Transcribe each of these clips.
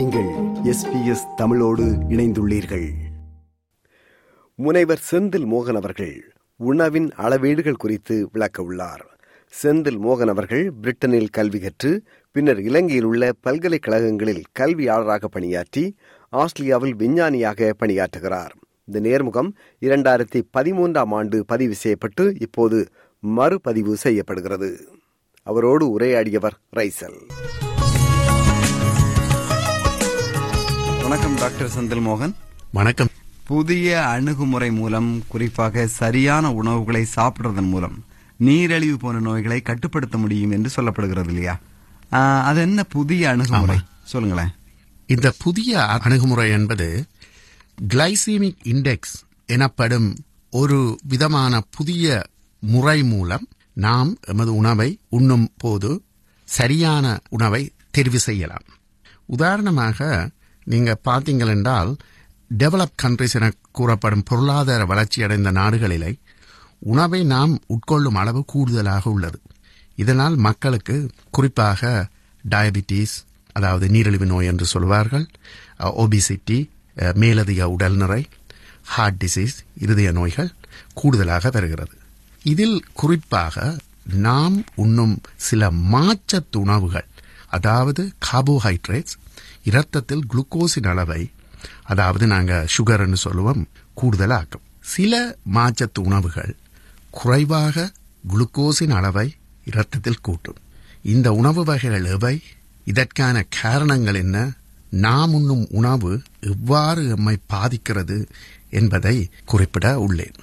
நீங்கள் எஸ்பிஎஸ் தமிழோடு இணைந்துள்ளீர்கள். முனைவர் செந்தில் மோகன் அவர்கள் உணவின் அளவீடுகள் குறித்து விளக்க உள்ளார். செந்தில் மோகன் அவர்கள் பிரிட்டனில் கல்வி கற்று பின்னர் இலங்கையில் உள்ள பல்கலைக்கழகங்களில் கல்வியாளராக பணியாற்றி ஆஸ்திரேலியாவில் விஞ்ஞானியாக பணியாற்றுகிறார். இந்த நேர்முகம் இரண்டாயிரத்தி பதிமூன்றாம் ஆண்டு பதிவு செய்யப்பட்டு இப்போது மறுபதிவு செய்யப்படுகிறது. அவரோடு உரையாடியவர் ரைசல். வணக்கம் டாக்டர் செந்தில் மோகன். வணக்கம். புதிய அணுகுமுறை மூலம் குறிப்பாக சரியான உணவுகளை சாப்பிடுறதன் மூலம் நீரிழிவு போன்ற நோய்களை கட்டுப்படுத்த முடியும் என்று சொல்லப்படுகிறது இல்லையா? அது என்ன புதிய அணுகுமுறை? சொல்லுங்களேன். இந்த புதிய அணுகுமுறை என்பது கிளைசீமிக் இண்டெக்ஸ் எனப்படும் ஒரு விதமான புதிய முறை மூலம் நாம் எமது உணவை உண்ணும் போது சரியான உணவை தெரிவு செய்யலாம். உதாரணமாக நீங்க பார்த்தீங்கள் என்றால் டெவலப் கண்ட்ரிஸ் என கூறப்படும் பொருளாதார வளர்ச்சியடைந்த நாடுகளிலே உணவை நாம் உட்கொள்ளும் அளவு கூடுதலாக உள்ளது. இதனால் மக்களுக்கு குறிப்பாக டயபிட்டிஸ் அதாவது நீரிழிவு நோய் என்று சொல்வார்கள் ஒபிசிட்டி மேலதிக உடல்நிறை ஹார்ட் டிசீஸ் இருதய நோய்கள் கூடுதலாக வருகிறது. இதில் குறிப்பாக நாம் உண்ணும் சில மாச்சத்து உணவுகள் அதாவது கார்போஹைட்ரேட்ஸ் இரத்தத்தில் குளுக்கோஸின் அளவை அதாவது நாங்க சுகர்னு சொல்லுவோம் கூடுதலாக்கும். சில மாச்சத்து உணவுகள் குறைவாக குளுக்கோஸின் அளவை இரத்தத்தில் கூட்டும். இந்த உணவு வகைகள் எவை? இதற்கான காரணங்கள் என்ன? நாம் உண்ணும் உணவு எவ்வாறு எம்மை பாதிக்கிறது என்பதை குறிப்பிட உள்ளேன்.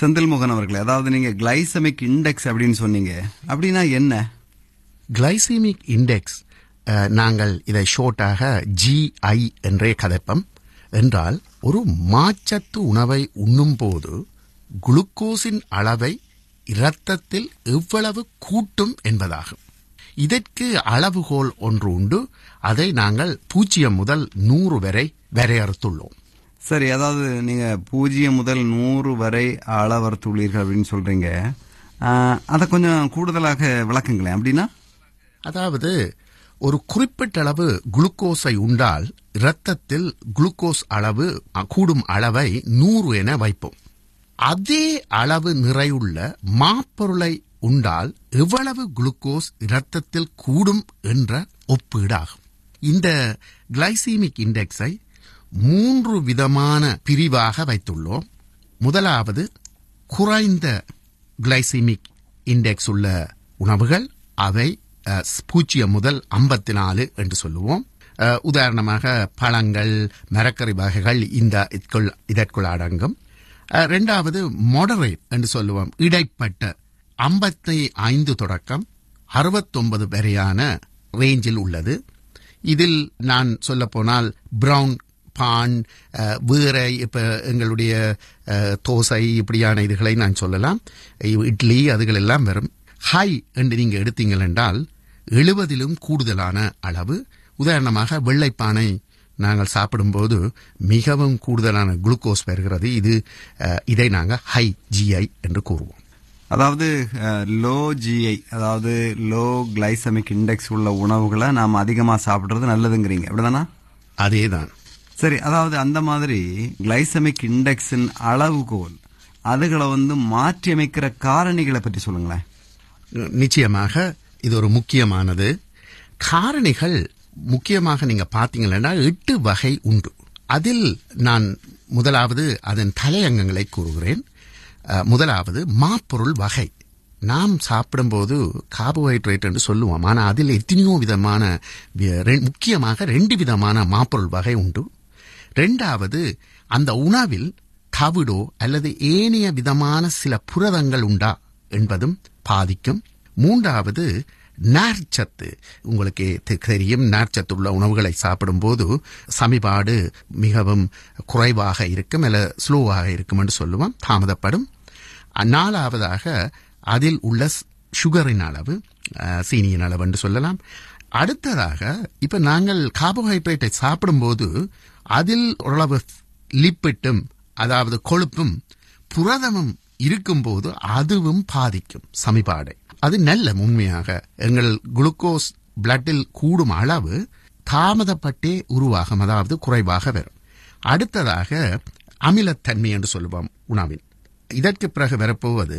செந்தில் மோகன் அவர்களே அதாவது நீங்க கிளைசமிக் இண்டெக்ஸ் அப்படின்னு சொன்னீங்க. அப்படின்னா என்ன? கிளைசீமிக் இண்டெக்ஸ் நாங்கள் இதை ஷோர்ட்டாக ஜிஐ என்றே கதைப்பம். என்றால் ஒரு மாச்சத்து உணவை உண்ணும் போது குளுக்கோஸின் அளவை இரத்தத்தில் எவ்வளவு கூட்டும் என்பதாகும். இதற்கு அளவுகோல் ஒன்று உண்டு. அதை நாங்கள் பூஜ்ஜியம் முதல் நூறு வரை வரையறுத்துள்ளோம். சரி அதாவது நீங்க பூஜ்ஜியம் முதல் நூறு வரை அளவறுத்துள்ளீர்கள் அப்படின்னு சொல்றீங்க. ஆஹ், அதை கொஞ்சம் கூடுதலாக விளக்குங்களேன். அப்படின்னா? அதாவது ஒரு குறிப்பிட்ட அளவு குளுக்கோஸை உண்டால் இரத்தத்தில் குளுக்கோஸ் அளவு கூடும் அளவை நூறு என வைப்போம். அதே அளவு நிறையுள்ள மாப்பொருளை உண்டால் எவ்வளவு குளுக்கோஸ் இரத்தத்தில் கூடும் என்ற ஒப்பீடாகும். இந்த கிளைசீமிக் இண்டெக்ஸை மூன்று விதமான பிரிவாக வைத்துள்ளோம். முதலாவது குறைந்த கிளைசீமிக் இண்டெக்ஸ் உள்ள உணவுகள் அவை பூஜ்ஜியம் முதல் ஐம்பத்தி நாலு என்று சொல்லுவோம். உதாரணமாக பழங்கள் மரக்கறி வகைகள் இந்த இதற்குள் இதற்குள் அடங்கும். ரெண்டாவது இரண்டாவது என்று சொல்லுவோம். இடைப்பட்ட ஐம்பத்தி ஐந்து தொடக்கம் அறுபத்தொன்பது வரையான ரேஞ்சில் உள்ளது. இதில் நான் சொல்லப்போனால் ப்ரௌன் பிரவுன் பான் வேற இப்ப எங்களுடைய தோசை இப்படியான இதுகளை நான் சொல்லலாம். இட்லி அதுகள் எல்லாம் வரும். ஹை என்று நீங்க எடுத்தீங்கள் என்றால் எழுபதிலும் கூடுதலான அளவு. உதாரணமாக வெள்ளைப்பானை நாங்கள் சாப்பிடும்போது மிகவும் கூடுதலான குளுக்கோஸ் வருகிறது இது இதை நாங்கள் ஹை ஜிஐ என்று கூறுவோம். அதாவது லோ ஜிஐ அதாவது லோ கிளைசமிக் இண்டெக்ஸ் உள்ள உணவுகளை நாம் அதிகமாக சாப்பிட்றது நல்லதுங்கிறீங்க. அப்படிதானா? அதேதான். சரி அதாவது அந்த மாதிரி கிளைசமிக் இண்டெக்ஸின் அளவுகோல் அதுகளை வந்து மாற்றி அமைக்கிற காரணிகளை பற்றி சொல்லுங்களேன். நிச்சயமாக இது ஒரு முக்கியமானது. காரணிகள் முக்கியமாக நீங்க பார்த்தீங்கன்னா எட்டு வகை உண்டு. அதில் நான் முதலாவது அதன் தலையங்கங்களை கூறுகிறேன். முதலாவது மாப்பொருள் வகை. நாம் சாப்பிடும்போது கார்போஹைட்ரேட் என்று சொல்லுவோம். ஆனால் அதில் எத்தனையோ விதமான முக்கியமாக ரெண்டு விதமான மாப்பொருள் வகை உண்டு. ரெண்டாவது அந்த உணவில் தவிடோ அல்லது ஏனைய விதமான சில புரதங்கள் உண்டா என்பதும் பாதிக்கும். மூன்றாவது நார்ச்சத்து. உங்களுக்கு தெரியும் நார்ச்சத்து உள்ள உணவுகளை சாப்பிடும்போது சமிபாடு மிகவும் குறைவாக இருக்கும் அல்ல ஸ்லோவாக இருக்கும் என்று சொல்லுவோம் தாமதப்படும். நாலாவதாக அதில் உள்ள சுகரின் அளவு சீனியின் அளவு என்று சொல்லலாம். அடுத்ததாக இப்ப நாங்கள் கார்போஹைட்ரேட்டை சாப்பிடும்போது அதில் ஓரளவு லிப்பிட்டும் அதாவது கொழுப்பும் புரதமும் இருக்கும்போது அதுவும் பாதிக்கும் சமிபாடை. அது நல்ல உண்மையாக எங்கள் குளுக்கோஸ் பிளட்டில் கூடும் அளவு தாமதப்பட்டே உருவாகும் அதாவது குறைவாக வரும். அடுத்ததாக அமிலத்தன்மை என்று சொல்லுவோம் உணவின். இதற்கு பிறகு வரப்போவது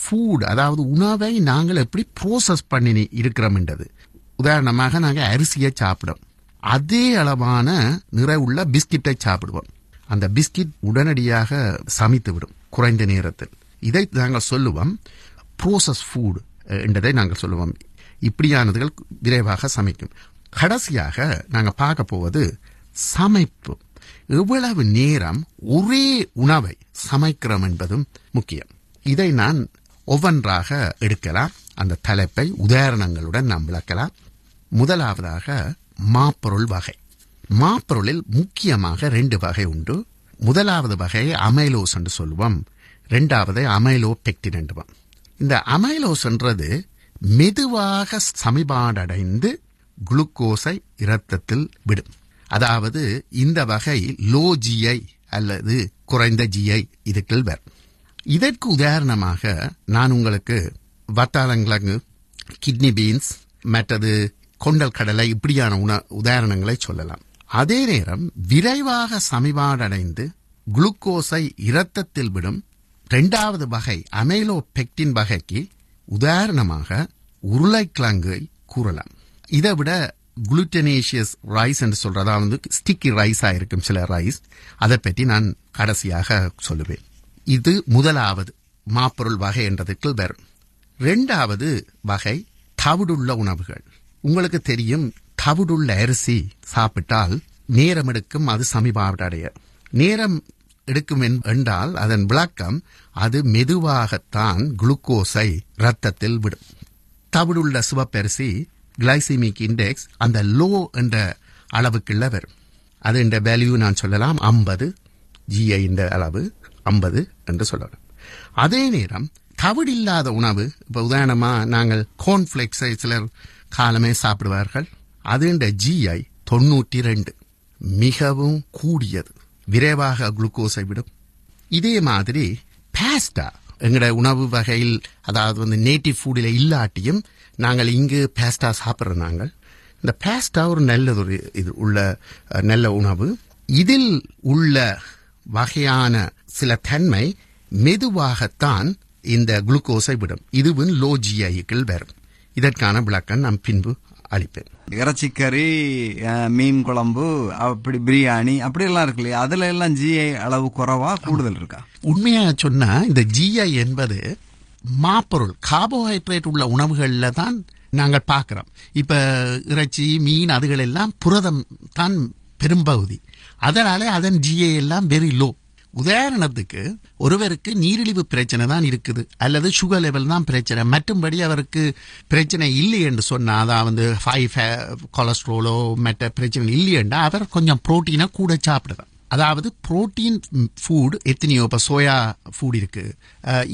ஃபுட் அதாவது உணவை நாங்கள் எப்படி ப்ரோசஸ் பண்ணி இருக்கிறோம் என்றது. உதாரணமாக நாங்கள் அரிசியை சாப்பிடும் அதே அளவான நிறைவுள்ள பிஸ்கட்டை சாப்பிடுவோம். அந்த பிஸ்கட் உடனடியாக சமைத்து விடும் குறைந்த நேரத்தில். இதை நாங்கள் சொல்லுவோம் ப்ரோசஸ் ஃபுட் என்றதை நாங்கள் சொல்லுவோம். இப்படியானதுகள் விரைவாக சமைக்கும். கடைசியாக நாங்கள் பார்க்க போவது சமைப்பு. எவ்வளவு நேரம் ஒரே உணவை சமைக்கிறோம் என்பதும் முக்கியம். இதை நான் ஒவ்வொன்றாக எடுக்கலாம். அந்த தலைப்பை உதாரணங்களுடன் நாம் விளக்கலாம். முதலாவதாக மாப்பொருள் வகை. மாப்பொருளில் முக்கியமாக ரெண்டு வகை உண்டு. முதலாவது வகை அமைலோஸ் என்று சொல்லுவோம். இரண்டாவது அமைலோ பெக்டின் என்றுவோம் இந்த அமைலோஸ் என்றது மெதுவாக சமிபாடடைந்து குளுக்கோஸை இரத்தத்தில் விடும். அதாவது இந்த வகை லோ ஜிஐ அல்லது குறைந்த ஜிஐ இதுக்குள் வரும். இதற்கு உதாரணமாக நான் உங்களுக்கு வத்தாளங்கிழங்கு கிட்னி பீன்ஸ் மற்றது கொண்டல் கடலை இப்படியான உண உதாரணங்களை சொல்லலாம். அதே நேரம் விரைவாக சமிபாடடைந்து குளுக்கோஸை இரத்தத்தில் விடும் இரண்டாவது வகை அமைலோ பெக்டின் வகைக்கு உதாரணமாக உருளைக்கிழங்கை கூறலாம். இதை விட குளுட்டனேஷியஸ் ரைஸ் என்று சொல்றதா வந்து ஸ்டிக்கி ரைஸாக இருக்கும் சில ரைஸ் அதை பற்றி நான் கடைசியாக சொல்லுவேன். இது முதலாவது மாப்பொருள் வகை என்றதுக்கு வரும். ரெண்டாவது வகை தவிடுள்ள உணவுகள். உங்களுக்கு தெரியும் தவிடுள்ள அரிசி சாப்பிட்டால் நேரம் எடுக்கும் அது சமீபாவடைய நேரம் எடுக்கும் என்றால் அதன் விளக்கம் அது மெதுவாகத்தான் குளுக்கோஸை ரத்தத்தில் விடும். தவிடுள்ள சிவப்பரிசி கிளைசிமிக் இண்டெக்ஸ் அந்த லோ என்ற அளவுக்குள்ள வரும். அது என்ற வேல்யூ நான் சொல்லலாம் ஐம்பது ஜிஐ இந்த அளவு ஐம்பது என்று சொல்லலாம். அதே நேரம் தவிடு இல்லாத உணவு இப்போ உதாரணமா நாங்கள் கோன்ஃப்ளெக்ஸை சிலர் காலமே சாப்பிடுவார்கள். அது என்ற ஜிஐ தொண்ணூற்றி ரெண்டு மிகவும் கூடியது. விரைவாக குளுக்கோஸை விடும். இதே மாதிரி பேஸ்டா எங்களோட உணவு வகையில் அதாவது வந்து நேட்டிவ் ஃபுட்டில் இல்லாட்டியும் நாங்கள் இங்கு பேஸ்டா சாப்பிட்றோம் நாங்கள். இந்த பேஸ்டா ஒரு நல்லதொரு இது உள்ள நல்ல உணவு. இதில் உள்ள வகையான சில தன்மை மெதுவாகத்தான் இந்த குளுக்கோஸை விடும். இதுவும் லோ ஜிஐக்கள் வரும். இதற்கான விளக்கம் நான் பின்பு அளிப்பேன். இறைச்சிக்கறி மீன் குழம்பு அப்படி பிரியாணி அப்படி எல்லாம் இருக்கு இல்லையா? அதுல எல்லாம் ஜிஐ அளவு குறைவா கூடுதல் இருக்கா? உண்மையா சொன்னா இந்த ஜிஐ என்பது மாப்பொருள் கார்போஹைட்ரேட் உள்ள உணவுகள்ல தான் நாங்கள் பார்க்கிறோம். இப்ப இறைச்சி மீன் அதுகள் எல்லாம் புரதம் தான் பெரும்பகுதி. அதனாலே அதன் ஜிஐ எல்லாம் வெரி லோ உதாரணத்துக்கு ஒருவருக்கு நீரிழிவு பிரச்சனை தான் இருக்குது அல்லது சுகர் லெவல் தான் பிரச்சனை. மற்றும்படி அவருக்கு பிரச்சனை இல்லை என்று சொன்னால் அதான் வந்து ஃபைவ் கொலஸ்ட்ரோலோ மற்ற பிரச்சனை இல்லையென்றால் அவர் கொஞ்சம் புரோட்டீனை கூட சாப்பிடுவார் அதாவது புரோட்டீன் ஃபுட் எத்தனையோ இப்போ சோயா ஃபுட் இருக்குது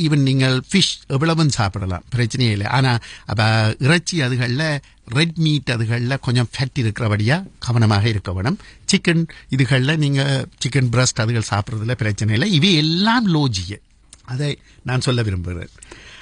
ஈவன் நீங்கள் ஃபிஷ் எவ்வளவும் சாப்பிடலாம் பிரச்சனையே இல்லை. ஆனால் அப்போ இறைச்சி அதுகளில் ரெட் மீட் அதுகளில் கொஞ்சம் ஃபேட் இருக்கிறபடியாக கவனமாக இருக்க வேணும். சிக்கன் இதுகளில் நீங்கள் சிக்கன் பிரஸ்ட் அதுகள் சாப்பிட்றதுல பிரச்சனை இல்லை. இவை எல்லாம் லோஜிய அதை நான் சொல்ல விரும்புகிறேன்.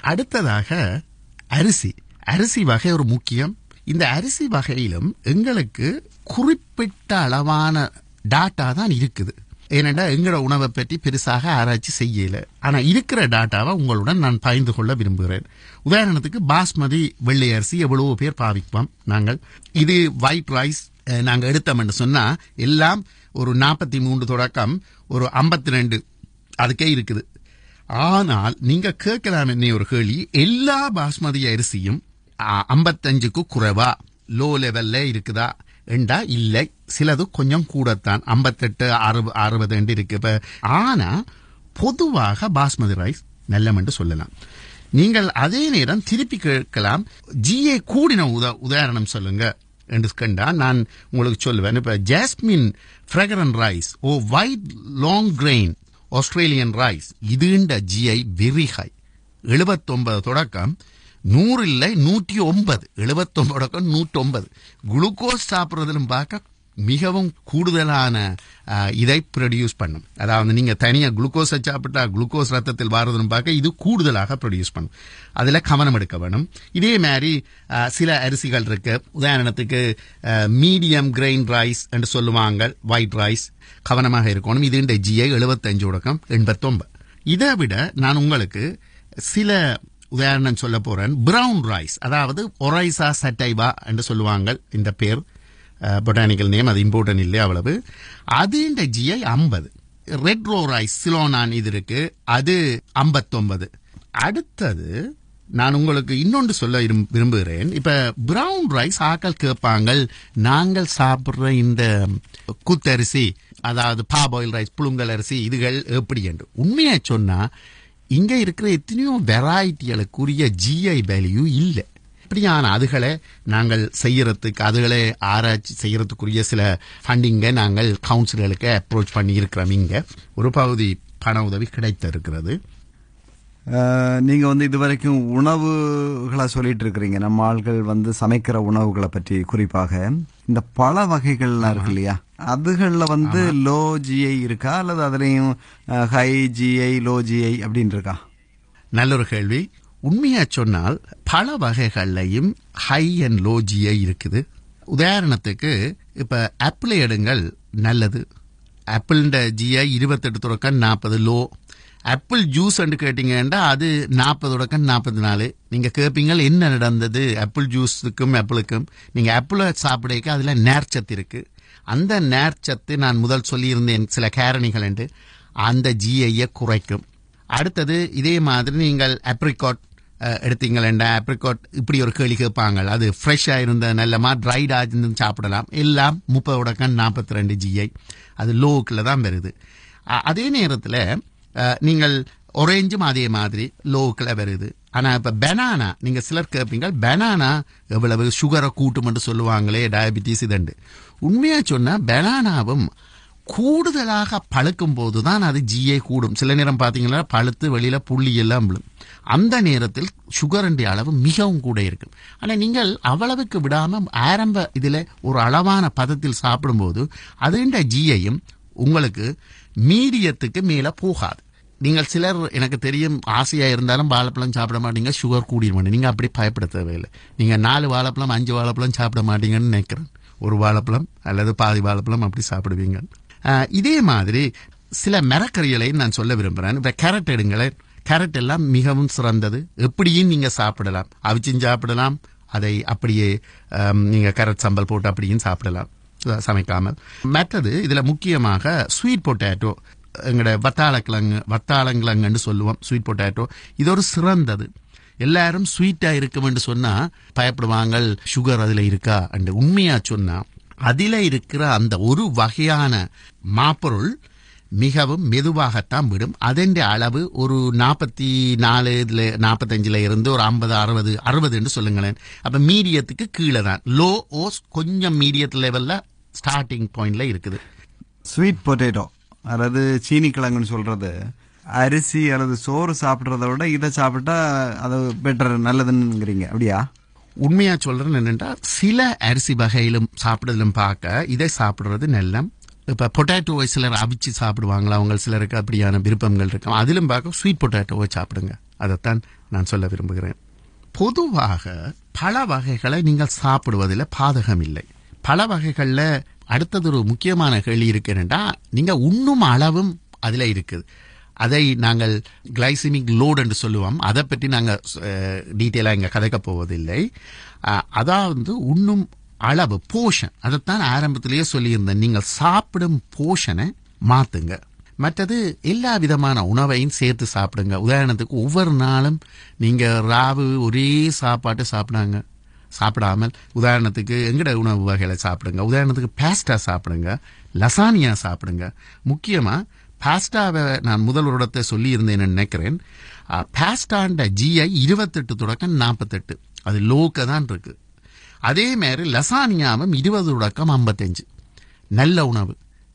அடுத்ததாக அரிசி. அரிசி வகை ஒரு முக்கியம். இந்த அரிசி வகையிலும் எங்களுக்கு குறிப்பிட்ட அளவான டாட்டா தான் இருக்குது. ஏனெண்டா எங்களோட உணவை பற்றி பெருசாக ஆராய்ச்சி செய்யல. ஆனால் இருக்கிற டாட்டாவை உங்களுடன் நான் பகிர்ந்து கொள்ள விரும்புகிறேன். உதாரணத்துக்கு பாஸ்மதி வெள்ளை அரிசி எவ்வளவோ பேர் பாவிப்போம் நாங்கள். இது ஒயிட் ரைஸ் நாங்கள் எடுத்தோம்னு சொன்னால் எல்லாம் ஒரு நாற்பத்தி மூன்று தொடக்கம் ஒரு ஐம்பத்தி ரெண்டு அதுக்கே இருக்குது. ஆனால் நீங்கள் கேட்கலாம் என்ன ஒரு கேள்வி எல்லா பாஸ்மதி அரிசியும் ஐம்பத்தஞ்சுக்கு குறைவா? லோ லெவல்ல இருக்குதா? என்றா இல்லை. சிலது கொஞ்சம் கூடத்தான். ஐம்பத்தெட்டு அறுபது அறுபது என்று இருக்கு. இப்போ ஆனா பொதுவாக பாஸ்மதி ரைஸ் நல்லம் என்று சொல்லலாம். நீங்கள் அதே நேரம் திருப்பி கேட்கலாம். ஜிஏ கூடின உத உதாரணம் சொல்லுங்க என்று கண்டா நான் உங்களுக்கு சொல்லுவேன். இப்ப jasmine fragrant rice or white long grain Australian rice இதுண்ட GI very high. எழுபத்தொன்பது தொடக்கம். நூறு இல்லை நூற்றி ஒன்பது எழுபத்தொன்பது நூற்றி ஒன்பது குளுக்கோஸ் சாப்பிட்றதிலும் பார்க்க மிகவும் கூடுதலான இதை ப்ரொடியூஸ் பண்ணும். அதாவது நீங்கள் தனியாக குளுக்கோஸை சாப்பிட்டா குளுக்கோஸ் ரத்தத்தில் வாரதுன்னு பார்க்க இது கூடுதலாக ப்ரொடியூஸ் பண்ணும். அதில் கவனம் எடுக்க வேணும். இதே மாதிரி சில அரிசிகள் இருக்கு. உதாரணத்துக்கு மீடியம் கிரெயின் ரைஸ் என்று சொல்லுவாங்க ஒயிட் ரைஸ் கவனமாக இருக்கணும். இது இந்த ஜிஐ எழுபத்தஞ்சு உடக்கம் எண்பத்தொன்பது. இதை விட நான் உங்களுக்கு சில உதாரணம் சொல்ல போறேன். பிரவுன் ரைஸ் அதாவது ஒரைசா சட்டைவா என்று சொல்லுவாங்க இந்த பேர். பொட்டானிக்கல் நேம் அது இம்பார்ட்டன் இல்லை அவ்வளவு. அது இந்த ஜிஐ ஐம்பது. ரெட் ரோ ரைஸ் சிலோனான் இது இருக்கு. அது ஐம்பத்தொன்பது. அடுத்தது நான் உங்களுக்கு இன்னொன்று சொல்ல விரும்புகிறேன். இப்ப பிரவுன் ரைஸ் ஆக்கள் கேட்பாங்க நாங்கள் சாப்பிட்ற இந்த குத்தரிசி அதாவது பாபாயில் ரைஸ் புழுங்கல் அரிசி இதுகள் எப்படி? என்று. உண்மையை சொன்னா இங்க இருக்கிற எத்தனையோ வெரைட்டிகளுக்குரிய ஜிஐ வேல்யூ இல்லை. இப்படியான அதுகளை நாங்கள் செய்யறதுக்கு அதுகளை ஆராய்ச்சி செய்யறதுக்குரிய சில ஃபண்டிங்கை நாங்கள் கவுன்சிலர்களுக்கு அப்ரோச் பண்ணி இருக்கிறோம் இங்க. ஒரு பகுதி பண உதவி கிடைத்திருக்கிறது. அஹ், நீங்க வந்து இதுவரைக்கும் உணவுகளை சொல்லிட்டு இருக்கிறீங்க நம்ம ஆள்கள் வந்து சமைக்கிற உணவுகளை பற்றி குறிப்பாக. இந்த பல வகைகள்லாம் இருக்கு இல்லையா? அதுகள்ல வந்து லோ ஜிஐ இருக்கா? அல்லது அதுலயும் ஹை ஜிஐ லோ ஜிஐ அப்படின்னு இருக்கா நல்ல ஒரு கேள்வி. உண்மையா சொன்னால் பல வகைகள்லையும் ஹை அண்ட் லோ ஜிஐ இருக்குது. உதாரணத்துக்கு இப்ப ஆப்பிள் எடுங்கள். நல்லது. ஆப்பிள்ன்ற ஜிஐ இருபத்தெட்டு தொடக்கம் நாற்பது லோ. ஆப்பிள் ஜூஸ் கேட்டீங்கன்னா அது நாற்பது தொடக்கம் நாற்பது நாலு. நீங்க கேட்பீங்க என்ன நடந்தது? ஆப்பிள் ஜூஸுக்கும் ஆப்பிளுக்கும் நீங்க ஆப்பிளை சாப்பிடக்க அதுல நேர்ச்சத்து இருக்கு. அந்த நேர்ச்சத்து நான் முதல் சொல்லியிருந்தேன் சில கேரணிகள் என்று. அந்த ஜிஐயை குறைக்கும். அடுத்தது இதே மாதிரி நீங்கள் அப்ரிகாட் எடுத்தீங்களா அப்ரிகாட் இப்படி ஒரு கேள்வி கேட்பாங்க அது ஃப்ரெஷ்ஷாக இருந்த நல்லமா ட்ரைடாக இருந்து சாப்பிடலாம். எல்லாம் முப்பது உடக்கம் நாற்பத்தி ரெண்டு ஜிஐ அது லோவுக்கில் தான் வருது. அதே நேரத்தில் நீங்கள் ஒரேஞ்சும் அதே மாதிரி லோவுக்கில் வருது. ஆனால் இப்போ பெனானா நீங்கள் சிலர் கேட்பீங்க பெனானா எவ்வளவு சுகரை கூட்டுமென்று சொல்லுவாங்களே டயபிட்டிஸ் இதண்டு. உண்மையாக சொன்னால் பெனானாவும் கூடுதலாக பழுக்கும் போது தான் அது ஜிஏ கூடும். சில நேரம் பார்த்தீங்கன்னா பழுத்து வெளியில் புள்ளி எல்லாம் விழும். அந்த நேரத்தில் சுகருடைய அளவு மிகவும் கூட இருக்கும். ஆனால் நீங்கள் அவ்வளவுக்கு விடாமல் ஆரம்ப இதில் ஒரு அளவான பதத்தில் சாப்பிடும்போது அதுண்ட ஜியையும் உங்களுக்கு மீடியத்துக்கு மேலே போகாது. நீங்கள் சிலர் எனக்கு தெரியும் ஆசையாக இருந்தாலும் வாழைப்பழம் சாப்பிட மாட்டீங்க சுகர் கூடிட நீங்கள் அப்படி பயப்பட தேவையில்லை. நீங்கள் நாலு வாழைப்பழம் அஞ்சு வாழைப்பழம் சாப்பிட மாட்டீங்கன்னு நினைக்கிறேன். ஒரு வாழைப்பழம் அல்லது பாதி வாழைப்பழம் அப்படி சாப்பிடுவீங்க. இதே மாதிரி சில மரக்கறிகளை நான் சொல்ல விரும்புகிறேன் இப்போ கேரட் எடுங்களேன். கேரட் எல்லாம் மிகவும் சிறந்தது. எப்படியும் நீங்கள் சாப்பிடலாம். அவிச்சும் சாப்பிடலாம். அதை அப்படியே நீங்கள் கேரட் சம்பல் போட்டு அப்படியும் சாப்பிடலாம். சமைக்காமல். மற்றது இதில் முக்கியமாக ஸ்வீட் பொட்டேட்டோ எங்கட வத்தாளக்கிழங்கு வத்தாளங்கிழங்குன்னு சொல்லுவோம் ஸ்வீட் பொட்டேட்டோ இது ஒரு சிறந்தது. எல்லாரும் ஸ்வீட்டாக இருக்கும்னு சொன்னால் பயப்படுவாங்க சுகர் அதில் இருக்கா அண்டு உண்மையாக சொன்னால் அதில் இருக்கிற அந்த ஒரு வகையான மாப்பொருள் மிகவும் மெதுவாகத்தான் விடும். அதன் அளவு ஒரு நாற்பத்தி நாலு இதில் நாற்பத்தஞ்சில் இருந்து ஒரு ஐம்பது அறுபது அறுபதுன்னு சொல்லுங்களேன். அப்போ மீடியத்துக்கு கீழே தான். லோ ஓஸ் கொஞ்சம் மீடியத் லெவலில் ஸ்டார்டிங் பாயிண்ட்ல இருக்குது. ஸ்வீட் பொட்டேட்டோ அதாவது சீனி கிழங்குன்னு சொல்றது அரிசி அல்லது சோறு சாப்பிட்றத விட இதை சாப்பிட்டா அது பெட்டர் நல்லதுங்கிறீங்க அப்படியா? உண்மையா சொல்றேன் என்னன்னா சில அரிசி வகையிலும் சாப்பிடுறதுலும் பார்க்க இதை சாப்பிட்றது நல்ல இப்போ பொட்டேட்டோவை சிலர் அவிச்சு சாப்பிடுவாங்களா? அவங்க சிலருக்கு அப்படியான விருப்பங்கள் இருக்கும். அதிலும் பார்க்க ஸ்வீட் பொட்டேட்டோவை சாப்பிடுங்க. அதைத்தான் நான் சொல்ல விரும்புகிறேன். பொதுவாக பல வகைகளை நீங்கள் சாப்பிடுவதில் பாதகம் இல்லை பல வகைகளில் அடுத்தது ஒரு முக்கியமான கேள்வி இருக்கு நீங்கள் உண்ணும் அளவும் அதில் இருக்குது. அதை நாங்கள் கிளைசிமிக் லோட் என்று சொல்லுவோம். அதை பற்றி நாங்கள் டீட்டெயிலாக இங்கே கதைக்க போவதில்லை. அதாவது உண்ணும் அளவு போஷன் அதைத்தான் ஆரம்பத்திலேயே சொல்லியிருந்தேன். நீங்கள் சாப்பிடும் போஷனை மாற்றுங்க மற்றது எல்லா விதமான உணவையும் சேர்த்து சாப்பிடுங்க. உதாரணத்துக்கு ஒவ்வொரு நாளும் நீங்கள் ராவு ஒரே சாப்பாட்டு சாப்பிடாங்க. சாப்பிடாமல் உதாரணத்துக்கு எங்கட உணவு வகைகளை சாப்பிடுங்க. உதாரணத்துக்கு பேஸ்டா சாப்பிடுங்க. லசானியா சாப்பிடுங்க. முக்கியமாக பாஸ்டாவை நான் முதல் வருடத்தை சொல்லியிருந்தேன் சொல்லியிருந்தேன்னு நினைக்கிறேன். பாஸ்டாண்ட ஜிஐ இருபத்தெட்டு தொடக்கம் நாற்பத்தெட்டு. அது லோக்க தான் இருக்கு. அதே மாதிரி லசானியாவும் இருபது தொடக்கம் ஐம்பத்தஞ்சு. நல்ல உணவு.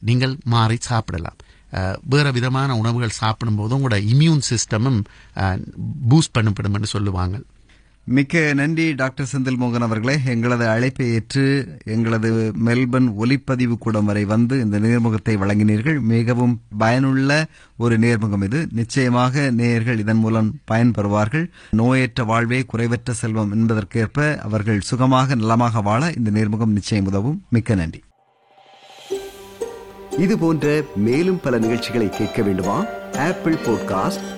நீங்கள் மாறி சாப்பிடலாம். வேறு விதமான உணவுகள் சாப்பிடும்போது உங்களோட இம்யூன் சிஸ்டமும் பூஸ்ட் பண்ணப்படும் என்று சொல்லுவாங்க. மிக்க நன்றி டாக்டர் செந்தில் மோகன் அவர்களே. எங்களது அழைப்பை ஏற்று எங்களது மெல்பர்ன் ஒலிப்பதிவு கூடம் வரை வந்து இந்த நேர்முகத்தை வழங்கினீர்கள். மிகவும் பயனுள்ள ஒரு நேர்முகம் இது. நிச்சயமாக நேயர்கள் இதன் மூலம் பயன்பெறுவார்கள். நோயற்ற வாழ்வே குறைவற்ற செல்வம் என்பதற்கேற்ப அவர்கள் சுகமாக நலமாக வாழ இந்த நேர்முகம் நிச்சயம் உதவும். மிக்க நன்றி. இது போன்ற மேலும் பல நிகழ்ச்சிகளை கேட்க வேண்டுமா? Apple podcast